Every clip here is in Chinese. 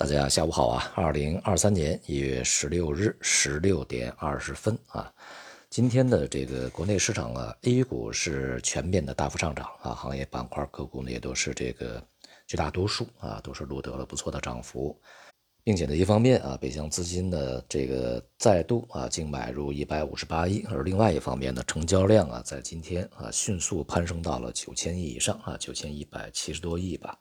大家下午好啊！二零二三年一月十六日十六点二十分啊，今天的这个国内市场啊，A 股是全面的大幅上涨啊，行业板块个股呢也都是这个绝大多数啊，都是录得了不错的涨幅，并且呢，一方面啊，北向资金的这个再度啊净买入一百五十八亿，而另外一方面呢，成交量啊在今天啊迅速攀升到了九千亿以上啊，九千一百七十多亿吧。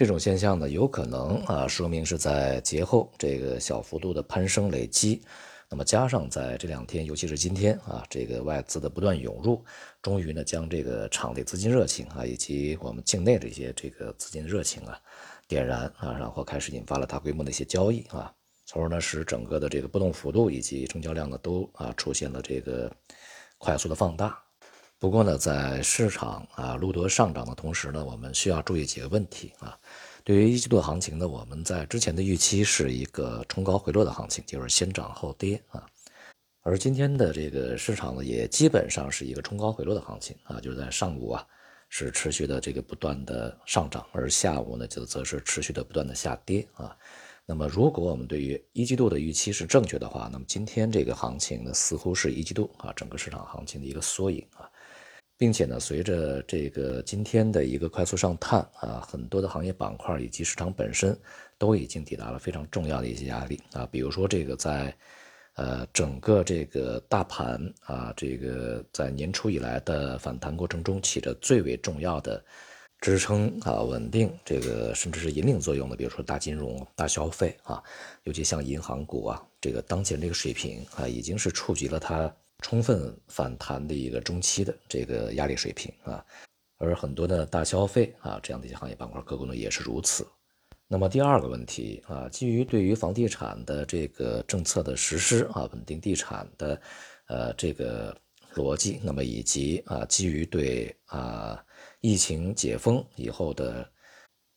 这种现象呢，有可能啊，说明是在节后这个小幅度的攀升累积，那么加上在这两天，尤其是今天啊，这个外资的不断涌入，终于呢将这个场内资金热情啊，以及我们境内的一些这个资金热情啊点燃啊，然后开始引发了大规模的一些交易啊，从而呢使整个的这个波动幅度以及成交量呢都啊出现了这个快速的放大。不过呢，在市场啊录得上涨的同时呢，我们需要注意几个问题啊。对于一季度行情呢，我们在之前的预期是一个冲高回落的行情，就是先涨后跌啊。而今天的这个市场呢，也基本上是一个冲高回落的行情啊，就是在上午啊是持续的这个不断的上涨，而下午呢就则是持续的不断的下跌啊。那么如果我们对于一季度的预期是正确的话，那么今天这个行情呢，似乎是一季度啊整个市场行情的一个缩影啊。并且呢，随着这个今天的一个快速上探啊，很多的行业板块以及市场本身都已经抵达了非常重要的一些压力啊，比如说这个在呃整个这个大盘啊，这个在年初以来的反弹过程中起着最为重要的支撑啊、稳定这个甚至是引领作用的，比如说大金融、大消费啊，尤其像银行股啊，这个当前这个水平啊，已经是触及了它。充分反弹的一个中期的这个压力水平啊，而很多的大消费啊这样的一些行业板块个股呢也是如此。那么第二个问题啊，基于对于房地产的这个政策的实施啊，稳定地产的呃这个逻辑，那么以及啊基于对啊疫情解封以后的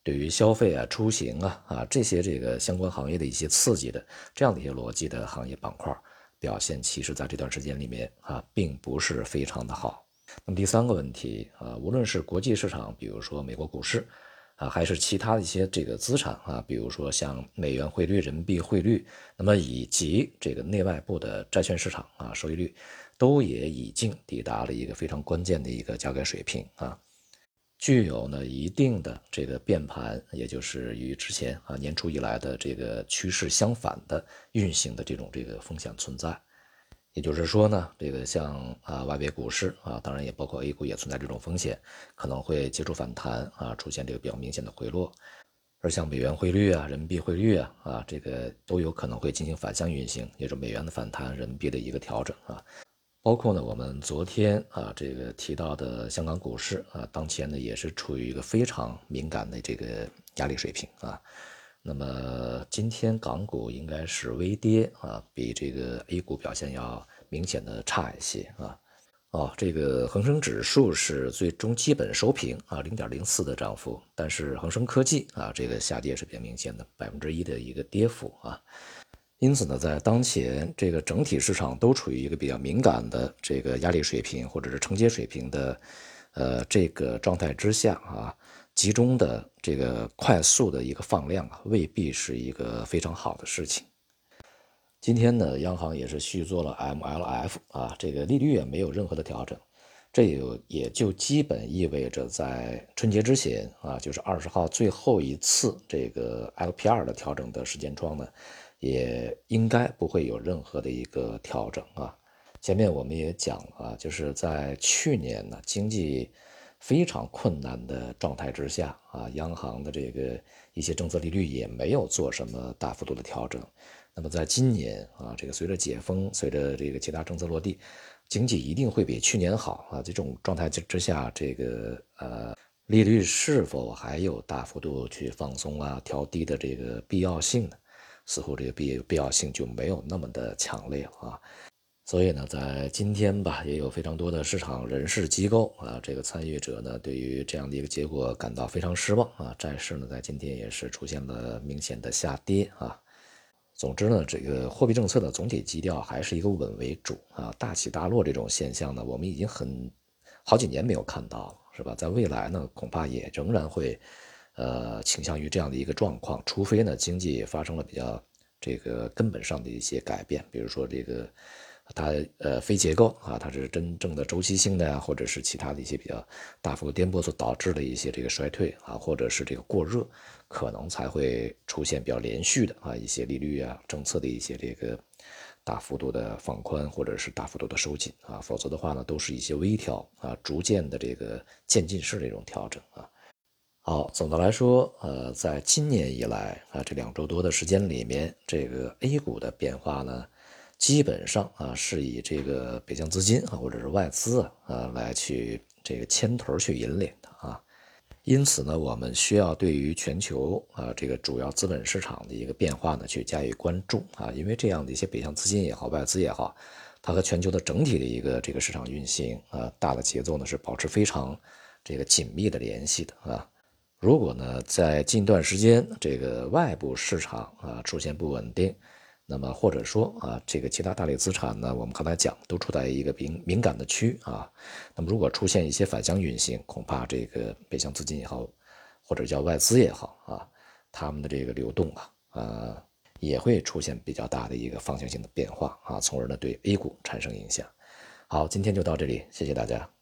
对于消费啊出行啊啊这些这个相关行业的一些刺激的这样的一些逻辑的行业板块。表现其实在这段时间里面啊，并不是非常的好。那么第三个问题啊，无论是国际市场，比如说美国股市啊，还是其他的一些这个资产啊，比如说像美元汇率、人民币汇率，那么以及这个内外部的债券市场啊，收益率都也已经抵达了一个非常关键的一个价格水平啊。具有呢一定的这个变盘，也就是与之前啊年初以来的这个趋势相反的运行的这种这个风险存在。也就是说呢，这个像啊外围股市啊，当然也包括 A 股也存在这种风险，可能会接触反弹啊，出现这个比较明显的回落。而像美元汇率啊、人民币汇率啊啊，这个都有可能会进行反向运行，也就是美元的反弹，人民币的一个调整啊。包括呢，我们昨天啊这个提到的香港股市啊，当前呢也是处于一个非常敏感的这个压力水平啊。那么今天港股应该是微跌啊，比这个 A 股表现要明显的差一些啊。哦，这个恒生指数是最终基本收平啊，零点零四的涨幅，但是恒生科技啊这个下跌是比较明显的，百分之一的一个跌幅啊。因此呢，在当前这个整体市场都处于一个比较敏感的这个压力水平或者是承接水平的，呃，这个状态之下啊，集中的这个快速的一个放量啊，未必是一个非常好的事情。今天呢，央行也是续做了 MLF 啊，这个利率也没有任何的调整，这也也就基本意味着在春节之前啊，就是二十号最后一次这个 LPR 的调整的时间窗呢。也应该不会有任何的一个调整啊。前面我们也讲了啊，就是在去年呢经济非常困难的状态之下啊，央行的这个一些政策利率也没有做什么大幅度的调整。那么在今年啊，这个随着解封，随着这个其他政策落地，经济一定会比去年好啊。这种状态之之下，这个呃利率是否还有大幅度去放松啊、调低的这个必要性呢？似乎这个必必要性就没有那么的强烈啊，所以呢，在今天吧，也有非常多的市场人士机构啊，这个参与者呢，对于这样的一个结果感到非常失望啊。债市呢，在今天也是出现了明显的下跌啊。总之呢，这个货币政策的总体基调还是一个稳为主啊，大起大落这种现象呢，我们已经很好几年没有看到了，是吧？在未来呢，恐怕也仍然会呃，倾向于这样的一个状况，除非呢经济发生了比较这个根本上的一些改变，比如说这个它呃非结构啊，它是真正的周期性的呀，或者是其他的一些比较大幅度颠簸所导致的一些这个衰退啊，或者是这个过热，可能才会出现比较连续的啊一些利率啊政策的一些这个大幅度的放宽或者是大幅度的收紧啊，否则的话呢，都是一些微调啊，逐渐的这个渐进式的一种调整啊。好，总的来说，呃，在今年以来啊，这两周多的时间里面，这个 A 股的变化呢，基本上啊是以这个北向资金啊或者是外资啊啊来去这个牵头去引领的啊。因此呢，我们需要对于全球啊这个主要资本市场的一个变化呢去加以关注啊，因为这样的一些北向资金也好，外资也好，它和全球的整体的一个这个市场运行啊大的节奏呢是保持非常这个紧密的联系的啊。如果呢，在近段时间这个外部市场啊出现不稳定，那么或者说啊这个其他大类资产呢，我们刚才讲都处在一个敏敏感的区啊，那么如果出现一些反向运行，恐怕这个北向资金也好，或者叫外资也好啊，他们的这个流动啊，呃也会出现比较大的一个方向性的变化啊，从而呢对 A 股产生影响。好，今天就到这里，谢谢大家。